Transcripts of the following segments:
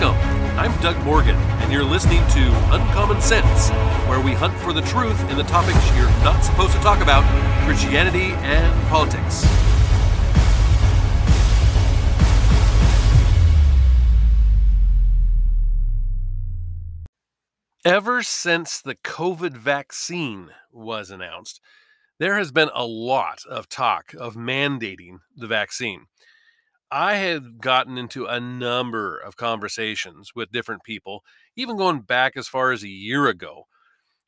Welcome. I'm Doug Morgan, and you're listening to Uncommon Sense, where we hunt for the truth in the topics you're not supposed to talk about Christianity and politics. Ever since the COVID vaccine was announced, there has been a lot of talk of mandating the vaccine. I had gotten into a number of conversations with different people, even going back as far as a year ago,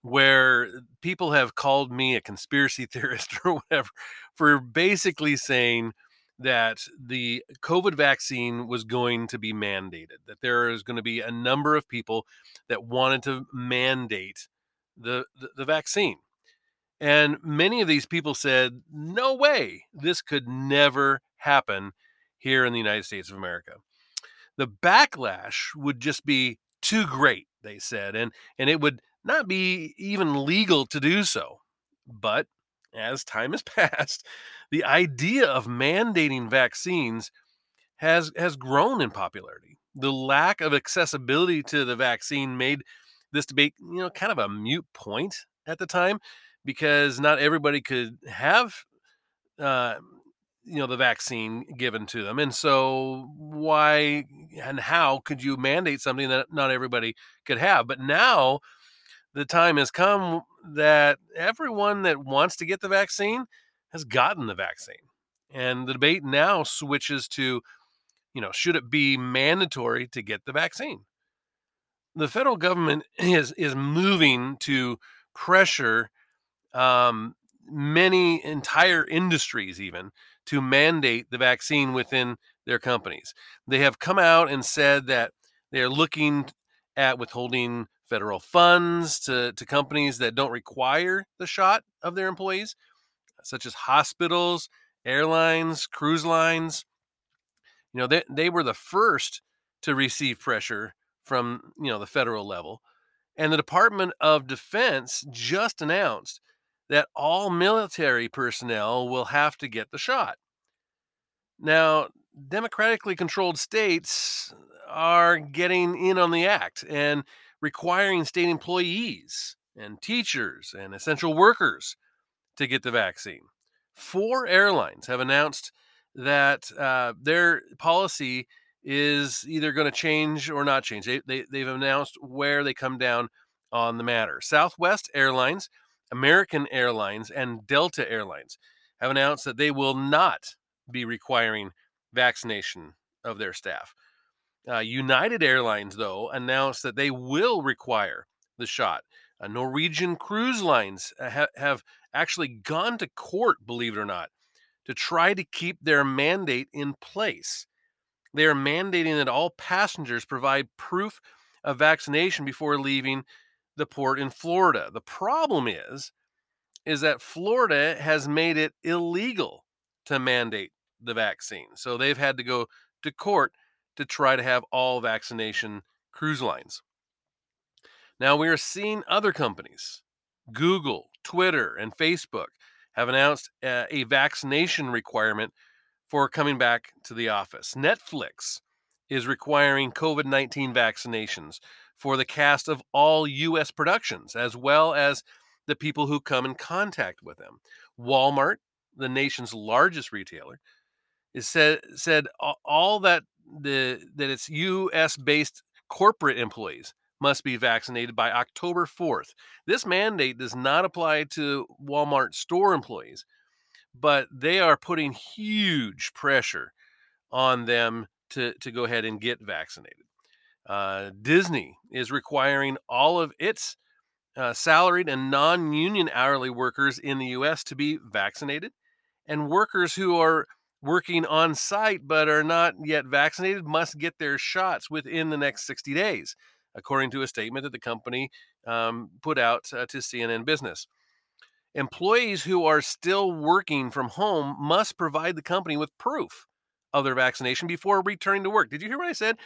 where people have called me a conspiracy theorist or whatever for basically saying that the COVID vaccine was going to be mandated, that there is going to be a number of people that wanted to mandate the, the, the vaccine. And many of these people said, no way, this could never happen here in the United States of America. The backlash would just be too great, they said, and, and it would not be even legal to do so. But as time has passed, the idea of mandating vaccines has has grown in popularity. The lack of accessibility to the vaccine made this debate, you know, kind of a mute point at the time because not everybody could have uh, you know the vaccine given to them and so why and how could you mandate something that not everybody could have? But now the time has come that everyone that wants to get the vaccine has gotten the vaccine and the debate now switches to you know should it be mandatory to get the vaccine? The federal government is is moving to pressure um, many entire industries even to mandate the vaccine within their companies. They have come out and said that they're looking at withholding federal funds to, to companies that don't require the shot of their employees, such as hospitals, airlines, cruise lines. You know, they, they were the first to receive pressure from, you know, the federal level. And the Department of Defense just announced that all military personnel will have to get the shot. Now, democratically controlled states are getting in on the act and requiring state employees and teachers and essential workers to get the vaccine. Four airlines have announced that uh, their policy is either going to change or not change. They, they, they've announced where they come down on the matter. Southwest Airlines American Airlines and Delta Airlines have announced that they will not be requiring vaccination of their staff. Uh, United Airlines, though, announced that they will require the shot. Uh, Norwegian Cruise Lines uh, ha- have actually gone to court, believe it or not, to try to keep their mandate in place. They are mandating that all passengers provide proof of vaccination before leaving the port in Florida. The problem is is that Florida has made it illegal to mandate the vaccine. So they've had to go to court to try to have all vaccination cruise lines. Now we are seeing other companies, Google, Twitter, and Facebook have announced a, a vaccination requirement for coming back to the office. Netflix is requiring COVID 19 vaccinations for the cast of all U.S. productions, as well as the people who come in contact with them. Walmart, the nation's largest retailer, is said said all that the that its U.S. based corporate employees must be vaccinated by October 4th. This mandate does not apply to Walmart store employees, but they are putting huge pressure on them to, to go ahead and get vaccinated. Uh, Disney is requiring all of its uh, salaried and non union hourly workers in the U.S. to be vaccinated, and workers who are working on site but are not yet vaccinated must get their shots within the next 60 days, according to a statement that the company um, put out uh, to CNN Business. Employees who are still working from home must provide the company with proof of their vaccination before returning to work. Did you hear what I said?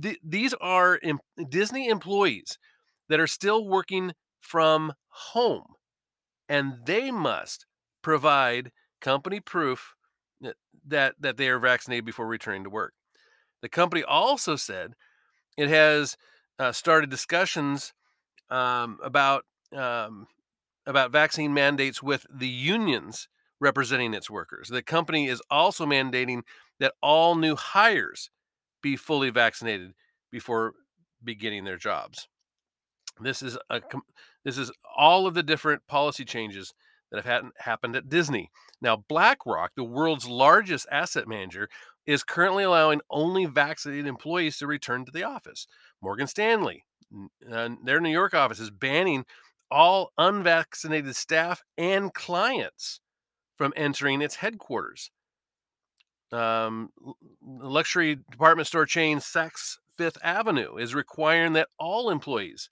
Th- these are em- Disney employees that are still working from home, and they must provide company proof that that they are vaccinated before returning to work. The company also said it has uh, started discussions um, about um, about vaccine mandates with the unions representing its workers. The company is also mandating that all new hires be fully vaccinated before beginning their jobs. This is a this is all of the different policy changes that have happened at Disney. Now, BlackRock, the world's largest asset manager, is currently allowing only vaccinated employees to return to the office. Morgan Stanley, uh, their New York office, is banning all unvaccinated staff and clients from entering its headquarters. Um, luxury department store chain Saks Fifth Avenue is requiring that all employees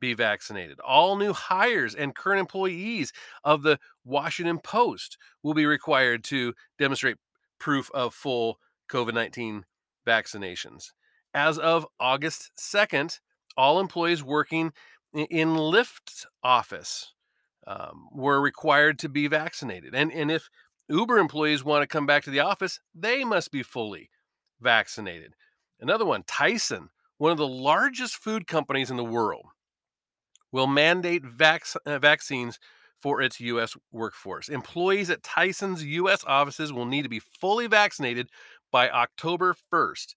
be vaccinated. All new hires and current employees of the Washington Post will be required to demonstrate proof of full COVID 19 vaccinations. As of August 2nd, all employees working in Lyft's office um, were required to be vaccinated. And, and if Uber employees want to come back to the office, they must be fully vaccinated. Another one, Tyson, one of the largest food companies in the world, will mandate vac- uh, vaccines for its U.S. workforce. Employees at Tyson's U.S. offices will need to be fully vaccinated by October 1st.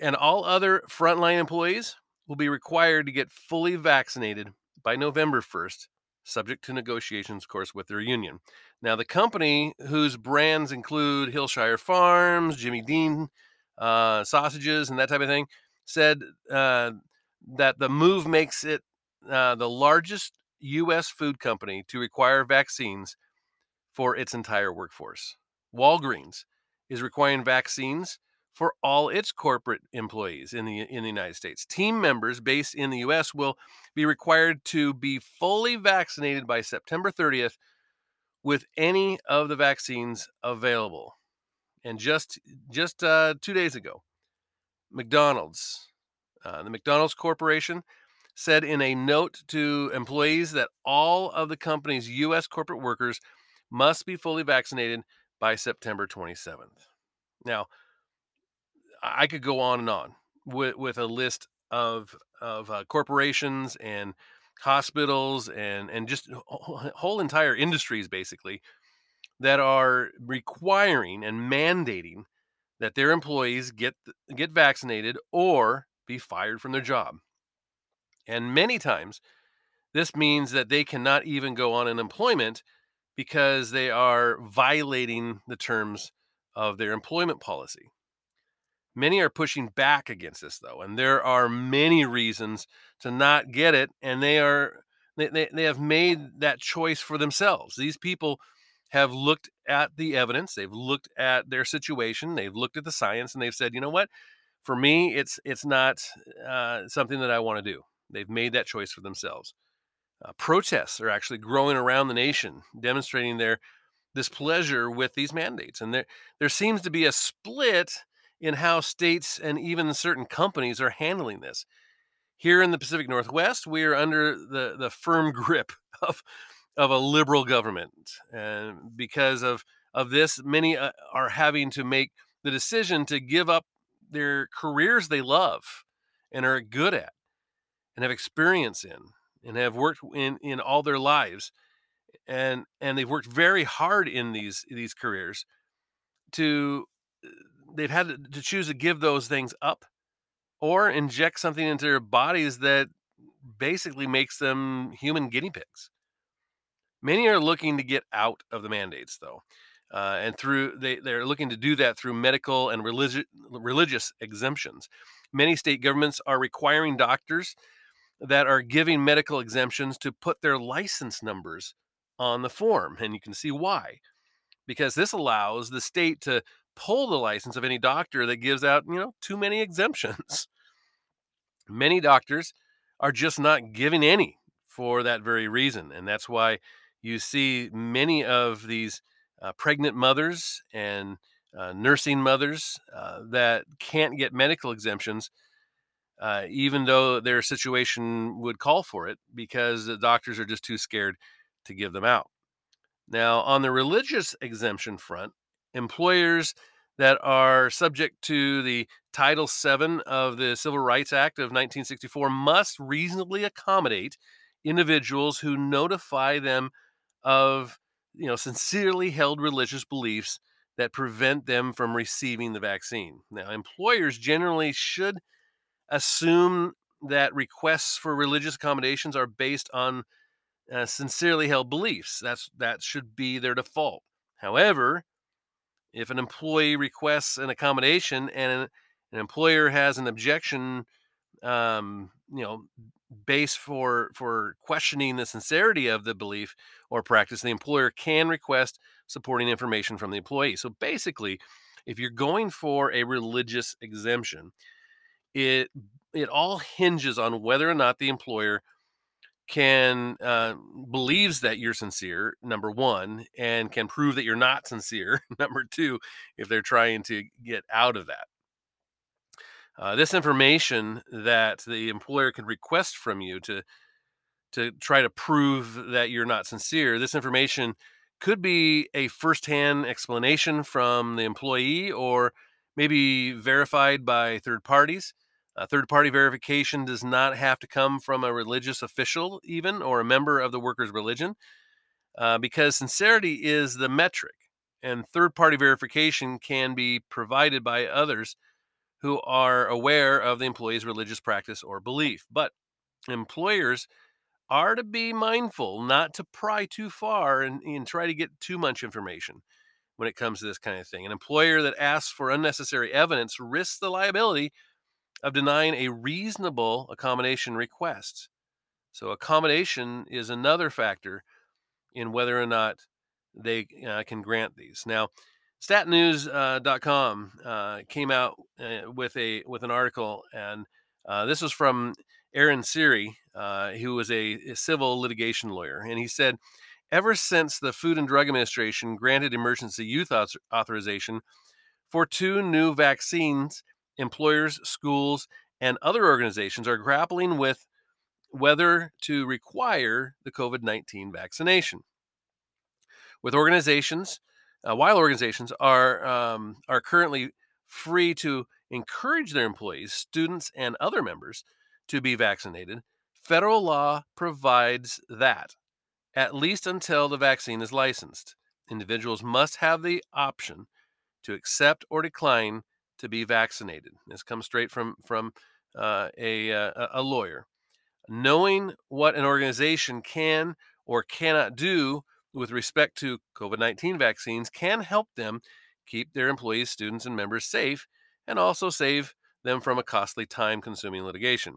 And all other frontline employees will be required to get fully vaccinated by November 1st, subject to negotiations, of course, with their union. Now, the company, whose brands include Hillshire Farms, Jimmy Dean uh, sausages, and that type of thing, said uh, that the move makes it uh, the largest U.S. food company to require vaccines for its entire workforce. Walgreens is requiring vaccines for all its corporate employees in the in the United States. Team members based in the US will be required to be fully vaccinated by September 30th with any of the vaccines available. And just just uh, 2 days ago, McDonald's, uh, the McDonald's Corporation said in a note to employees that all of the company's US corporate workers must be fully vaccinated by September 27th. Now, I could go on and on with, with a list of of uh, corporations and hospitals and and just whole entire industries basically that are requiring and mandating that their employees get get vaccinated or be fired from their job. And many times this means that they cannot even go on unemployment because they are violating the terms of their employment policy. Many are pushing back against this though, and there are many reasons to not get it, and they are they, they, they have made that choice for themselves. These people have looked at the evidence, they've looked at their situation, they've looked at the science, and they've said, you know what, for me, it's it's not uh, something that I want to do. They've made that choice for themselves. Uh, protests are actually growing around the nation, demonstrating their displeasure with these mandates, and there there seems to be a split in how states and even certain companies are handling this. Here in the Pacific Northwest, we are under the, the firm grip of, of a liberal government. And because of, of this, many uh, are having to make the decision to give up their careers they love and are good at and have experience in and have worked in, in all their lives. And, and they've worked very hard in these, these careers to they've had to choose to give those things up or inject something into their bodies that basically makes them human guinea pigs. Many are looking to get out of the mandates, though, uh, and through they they're looking to do that through medical and religious religious exemptions. Many state governments are requiring doctors that are giving medical exemptions to put their license numbers on the form, and you can see why, because this allows the state to pull the license of any doctor that gives out, you know, too many exemptions. Many doctors are just not giving any for that very reason. And that's why you see many of these uh, pregnant mothers and uh, nursing mothers uh, that can't get medical exemptions, uh, even though their situation would call for it, because the doctors are just too scared to give them out. Now, on the religious exemption front, employers that are subject to the Title VII of the Civil Rights Act of 1964 must reasonably accommodate individuals who notify them of you know sincerely held religious beliefs that prevent them from receiving the vaccine. Now, employers generally should assume that requests for religious accommodations are based on uh, sincerely held beliefs. That's that should be their default. However, if an employee requests an accommodation and an, an employer has an objection, um, you know, base for for questioning the sincerity of the belief or practice, the employer can request supporting information from the employee. So basically, if you're going for a religious exemption, it it all hinges on whether or not the employer can uh, believes that you're sincere number one and can prove that you're not sincere number two if they're trying to get out of that. Uh, this information that the employer can request from you to to try to prove that you're not sincere this information could be a firsthand explanation from the employee or maybe verified by third parties uh, third party verification does not have to come from a religious official, even, or a member of the worker's religion, uh, because sincerity is the metric, and third party verification can be provided by others who are aware of the employee's religious practice or belief. But employers are to be mindful not to pry too far and, and try to get too much information when it comes to this kind of thing. An employer that asks for unnecessary evidence risks the liability of denying a reasonable accommodation request. So, accommodation is another factor in whether or not they uh, can grant these. Now, statnews.com uh, uh, came out uh, with a with an article, and uh, this was from Aaron Siri, uh, who was a, a civil litigation lawyer, and he said, ever since the Food and Drug Administration granted emergency use authorization for two new vaccines employers, schools, and other organizations are grappling with whether to require the COVID 19 vaccination. With organizations, uh, while organizations are, um, are currently free to encourage their employees, students, and other members to be vaccinated, federal law provides that, at least until the vaccine is licensed. Individuals must have the option to accept or decline to be vaccinated. This comes straight from from uh, a, uh, a lawyer. Knowing what an organization can or cannot do with respect to COVID 19 vaccines can help them keep their employees, students, and members safe and also save them from a costly time consuming litigation.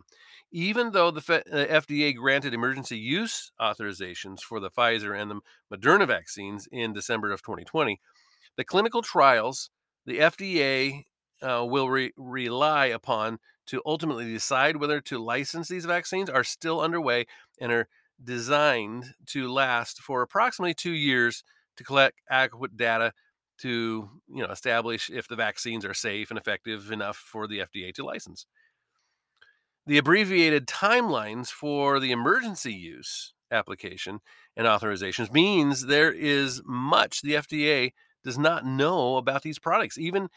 Even though the FDA granted emergency use authorizations for the Pfizer and the Moderna vaccines in December of 2020, the clinical trials the FDA uh, will re- rely upon to ultimately decide whether to license these vaccines are still underway and are designed to last for approximately two years to collect adequate data to you know establish if the vaccines are safe and effective enough for the FDA to license. The abbreviated timelines for the emergency use application and authorizations means there is much the FDA does not know about these products, even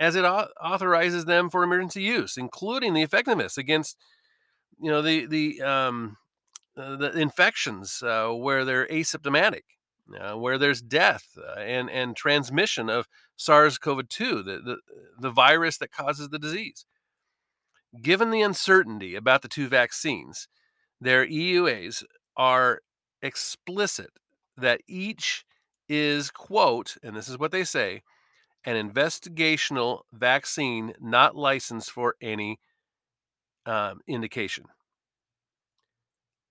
as it authorizes them for emergency use, including the effectiveness against, you know, the the um, uh, the infections uh, where they're asymptomatic, uh, where there's death uh, and and transmission of SARS-CoV-2, the, the the virus that causes the disease. Given the uncertainty about the two vaccines, their EUAs are explicit that each is quote, and this is what they say an investigational vaccine not licensed for any um, indication.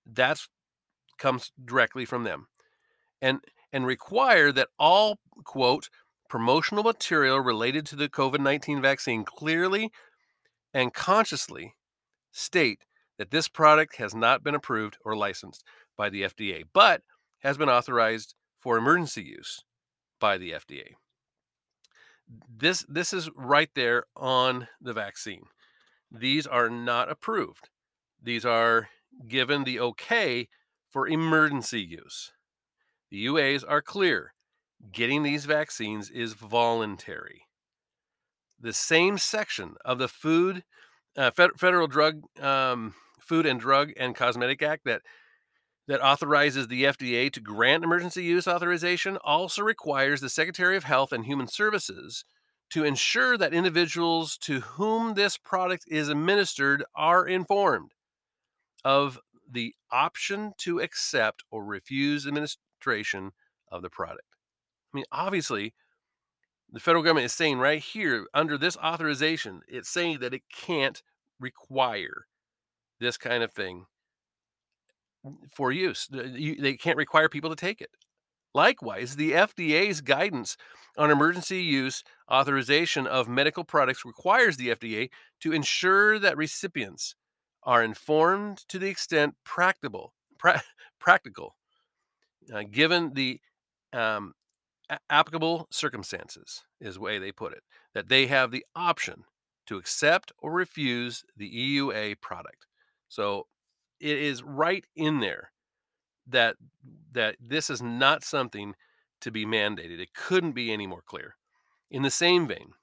That's comes directly from them, and and require that all quote promotional material related to the COVID nineteen vaccine clearly and consciously state that this product has not been approved or licensed by the FDA, but has been authorized for emergency use by the FDA this this is right there on the vaccine. These are not approved. These are given the okay for emergency use. The UAs are clear. Getting these vaccines is voluntary. the same section of the Food uh, Federal Drug um, Food and Drug and Cosmetic Act that that authorizes the FDA to grant emergency use authorization also requires the Secretary of Health and Human Services to ensure that individuals to whom this product is administered are informed of the option to accept or refuse administration of the product. I mean, obviously, the federal government is saying right here under this authorization, it's saying that it can't require this kind of thing for use. They can't require people to take it. Likewise, the FDA's guidance on emergency use authorization of medical products requires the FDA to ensure that recipients are informed to the extent practicable, pra- practical, uh, given the um, applicable circumstances, is the way they put it, that they have the option to accept or refuse the EUA product. So it is right in there that that this is not something to be mandated. It couldn't be any more clear. In the same vein,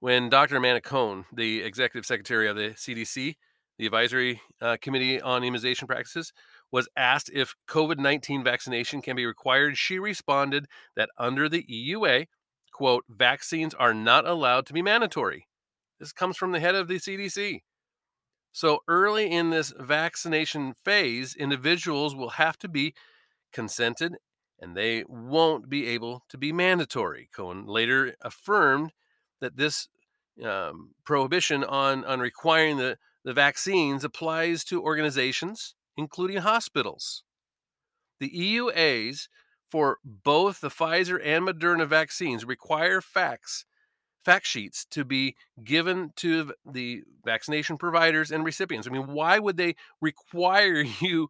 when Dr. Amanda Cohn, the executive secretary of the CDC, the Advisory uh, Committee on Immunization Practices, was asked if COVID 19 vaccination can be required, she responded that under the EUA, quote, vaccines are not allowed to be mandatory. This comes from the head of the CDC. So early in this vaccination phase, individuals will have to be consented and they won't be able to be mandatory. Cohn later affirmed that this um, prohibition on, on requiring the, the vaccines applies to organizations including hospitals. The EUAs for both the Pfizer and Moderna vaccines require facts, fact sheets to be given to the vaccination providers and recipients. I mean, why would they require you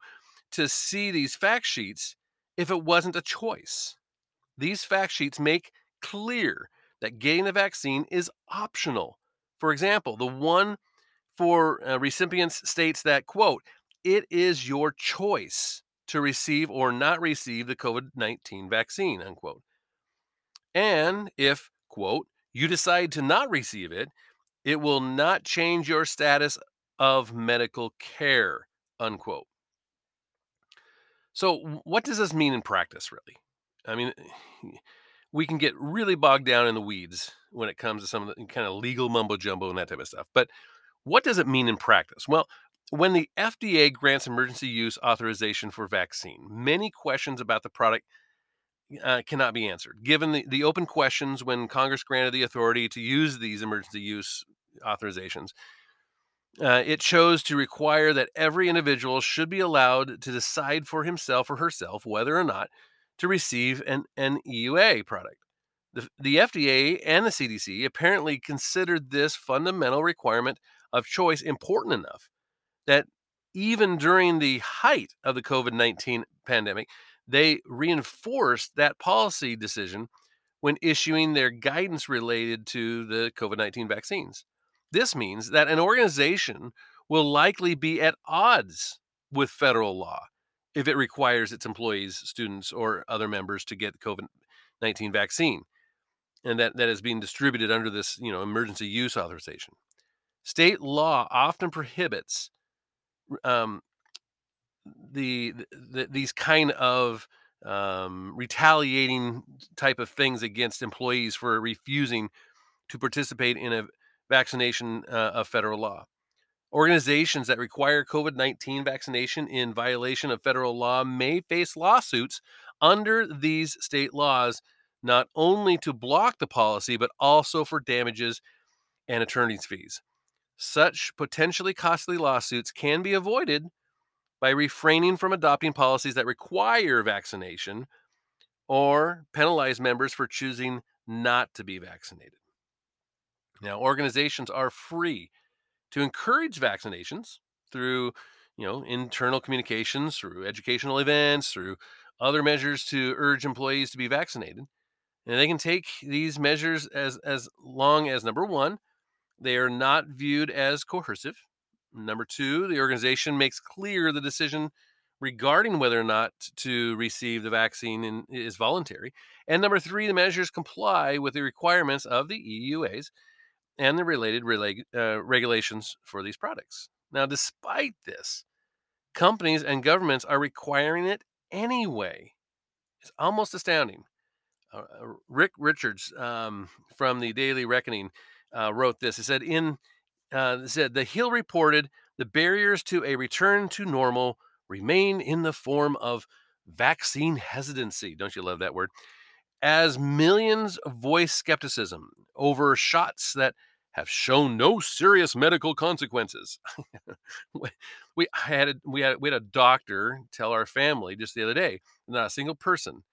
to see these fact sheets if it wasn't a choice? These fact sheets make clear that getting the vaccine is optional. For example, the one for uh, recipients states that, quote, it is your choice to receive or not receive the COVID 19 vaccine, unquote. And if, quote, you decide to not receive it, it will not change your status of medical care, unquote. So, what does this mean in practice, really? I mean, eh, we can get really bogged down in the weeds when it comes to some of the kind of legal mumbo jumbo and that type of stuff. But what does it mean in practice? Well, when the FDA grants emergency use authorization for vaccine, many questions about the product uh, cannot be answered. Given the, the open questions when Congress granted the authority to use these emergency use authorizations, uh, it chose to require that every individual should be allowed to decide for himself or herself whether or not to receive an, an EUA product. The, the FDA and the CDC apparently considered this fundamental requirement of choice important enough that even during the height of the COVID 19 pandemic, they reinforced that policy decision when issuing their guidance related to the COVID 19 vaccines. This means that an organization will likely be at odds with federal law if it requires its employees, students, or other members to get the COVID 19 vaccine. And that, that is being distributed under this you know, emergency use authorization. State law often prohibits um, the, the, these kind of um, retaliating type of things against employees for refusing to participate in a vaccination uh, of federal law. Organizations that require COVID 19 vaccination in violation of federal law may face lawsuits under these state laws, not only to block the policy, but also for damages and attorney's fees. Such potentially costly lawsuits can be avoided by refraining from adopting policies that require vaccination or penalize members for choosing not to be vaccinated. Now, organizations are free to encourage vaccinations through, you know, internal communications, through educational events, through other measures to urge employees to be vaccinated. And they can take these measures as as long as number 1, they are not viewed as coercive. Number two, the organization makes clear the decision regarding whether or not to receive the vaccine in, is voluntary. And number three, the measures comply with the requirements of the EUAs and the related rela- uh, regulations for these products. Now, despite this, companies and governments are requiring it anyway. It's almost astounding. Uh, uh Rick Rickards um, from the Daily Reckoning uh, wrote this. He said, "In uh, said the Hill reported the barriers to a return to normal remain in the form of vaccine hesitancy. Don't you love that word? As millions voice skepticism over shots that have shown no serious medical consequences. we had a, we had we had a doctor tell our family just the other day not a single person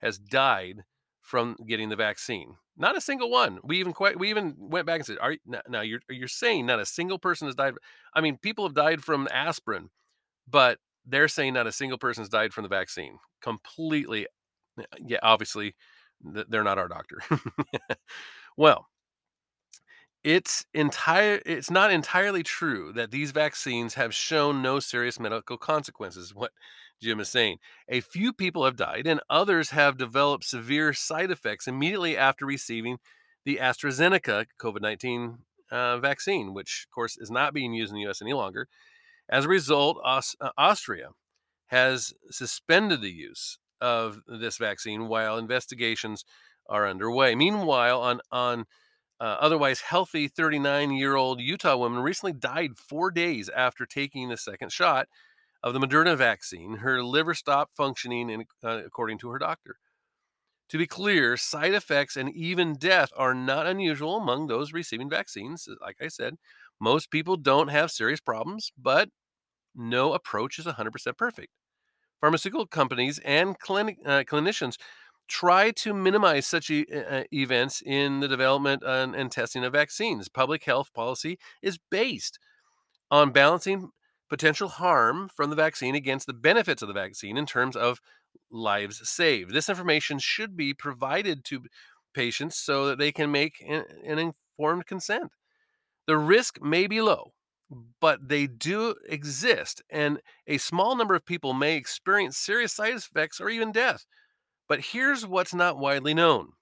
has died from getting the vaccine. Not a single one. We even quite we even went back and said, "Are now you're you're saying not a single person has died?" I mean, people have died from aspirin, but they're saying not a single person has died from the vaccine. Completely, yeah. Obviously, they're not our doctor. well, it's entire it's not entirely true that these vaccines have shown no serious medical consequences what jim is saying. A few people have died and others have developed severe side effects immediately after receiving the astrazeneca covid-19 uh, vaccine which of course is not being used in the us any longer. As a result Aus- uh, austria has suspended the use of this vaccine while investigations are underway. Meanwhile on on uh, otherwise healthy 39 year old Utah woman recently died four days after taking the second shot of the Moderna vaccine. Her liver stopped functioning, in, uh, according to her doctor. To be clear, side effects and even death are not unusual among those receiving vaccines. Like I said, most people don't have serious problems, but no approach is 100% perfect. Pharmaceutical companies and clinic, uh, clinicians try to minimize such e- uh, events in the development and, and testing of vaccines. Public health policy is based on balancing potential harm from the vaccine against the benefits of the vaccine in terms of lives saved. This information should be provided to patients so that they can make an, an informed consent. The risk may be low, but they do exist, and a small number of people may experience serious side effects or even death. But here's what's not widely known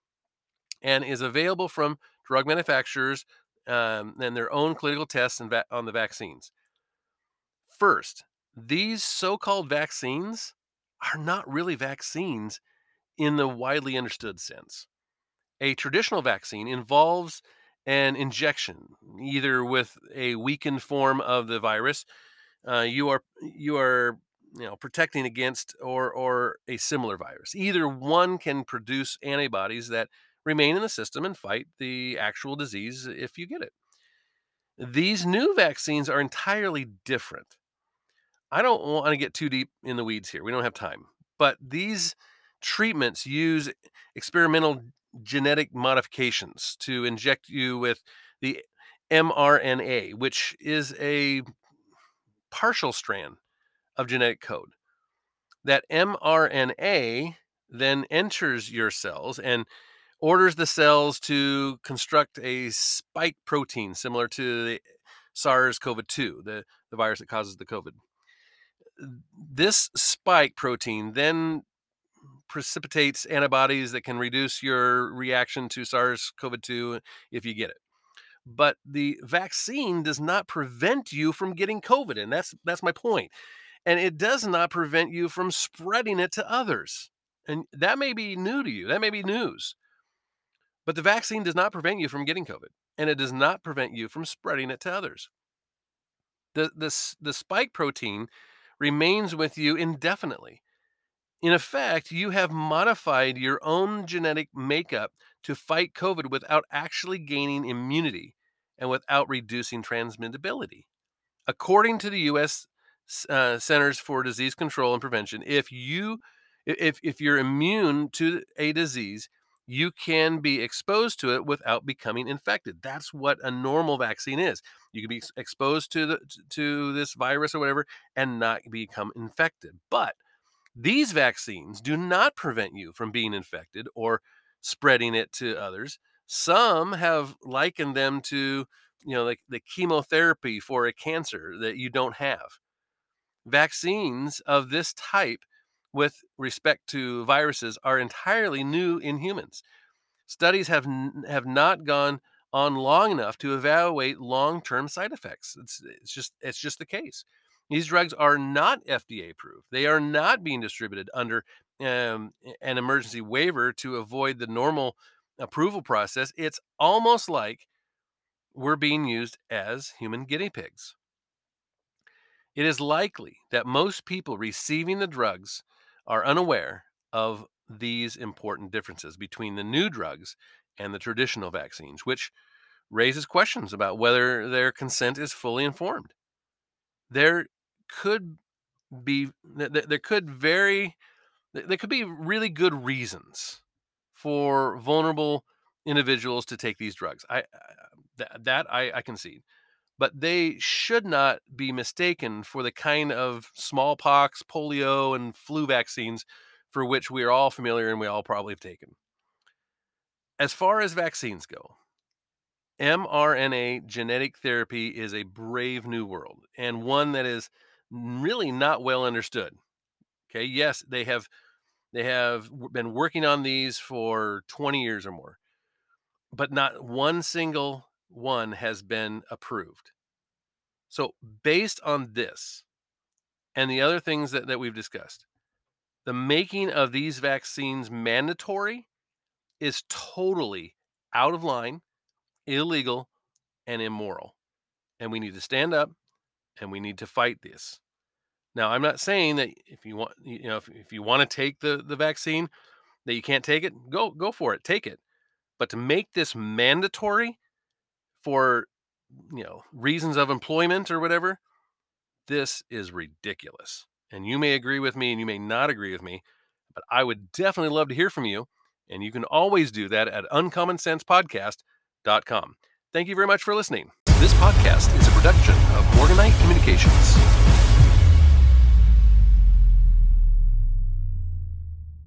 and is available from drug manufacturers um, and their own clinical tests va- on the vaccines. First, these so called vaccines are not really vaccines in the widely understood sense. A traditional vaccine involves an injection, either with a weakened form of the virus. Uh, you are you are you know protecting against or or a similar virus either one can produce antibodies that remain in the system and fight the actual disease if you get it these new vaccines are entirely different i don't want to get too deep in the weeds here we don't have time but these treatments use experimental genetic modifications to inject you with the mRNA, which is a partial strand of genetic code. That mRNA then enters your cells and orders the cells to construct a spike protein similar to the SARS CoV 2, the, the virus that causes the COVID. This spike protein then precipitates antibodies that can reduce your reaction to SARS CoV 2 if you get it. But the vaccine does not prevent you from getting COVID. And that's that's my point. point and it does not prevent you from spreading it to others. And that may be new to you, that may be news. But the vaccine does not prevent you from getting COVID, and it does not prevent you from spreading it to others. The, the, the spike protein remains with you indefinitely. In effect, you have modified your own genetic makeup to fight COVID without actually gaining immunity and without reducing transmittability. According to the US uh, Centers for Disease Control and Prevention, if you if if you're immune to a disease, you can be exposed to it without becoming infected. That's what a normal vaccine is. You can be exposed to the to this virus or whatever and not become infected. But these vaccines do not prevent you from being infected or spreading it to others. Some have likened them to, you know, like the chemotherapy for a cancer that you don't have vaccines of this type with respect to viruses are entirely new in humans. Studies have n- have not gone on long enough to evaluate long-term side effects. It's it's just it's just the case. These drugs are not FDA approved. They are not being distributed under um, an emergency waiver to avoid the normal approval process. It's almost like we're being used as human guinea pigs. It is likely that most people receiving the drugs are unaware of these important differences between the new drugs and the traditional vaccines, which raises questions about whether their consent is fully informed. There could be there could very there could be really good reasons for vulnerable individuals to take these drugs. I that, I, I concede, but they should not be mistaken for the kind of smallpox, polio, and flu vaccines for which we are all familiar and we all probably have taken. As far as vaccines go, mRNA genetic therapy is a brave new world and one that is really not well understood. Okay, yes, they have they have been working on these for 20 years or more, but not one single one has been approved. So, based on this and the other things that, that we've discussed, the making of these vaccines mandatory is totally out of line, illegal, and immoral. And we need to stand up and we need to fight this. Now, I'm not saying that if you want, you know, if, if you want to take the, the vaccine, that you can't take it, go go for it, take it. But to make this mandatory for you know reasons of employment or whatever, this is ridiculous. And you may agree with me and you may not agree with me, but I would definitely love to hear from you. And you can always do that at uncommonsensepodcast.com. Thank you very much for listening. This podcast is a production of Morganite Communications.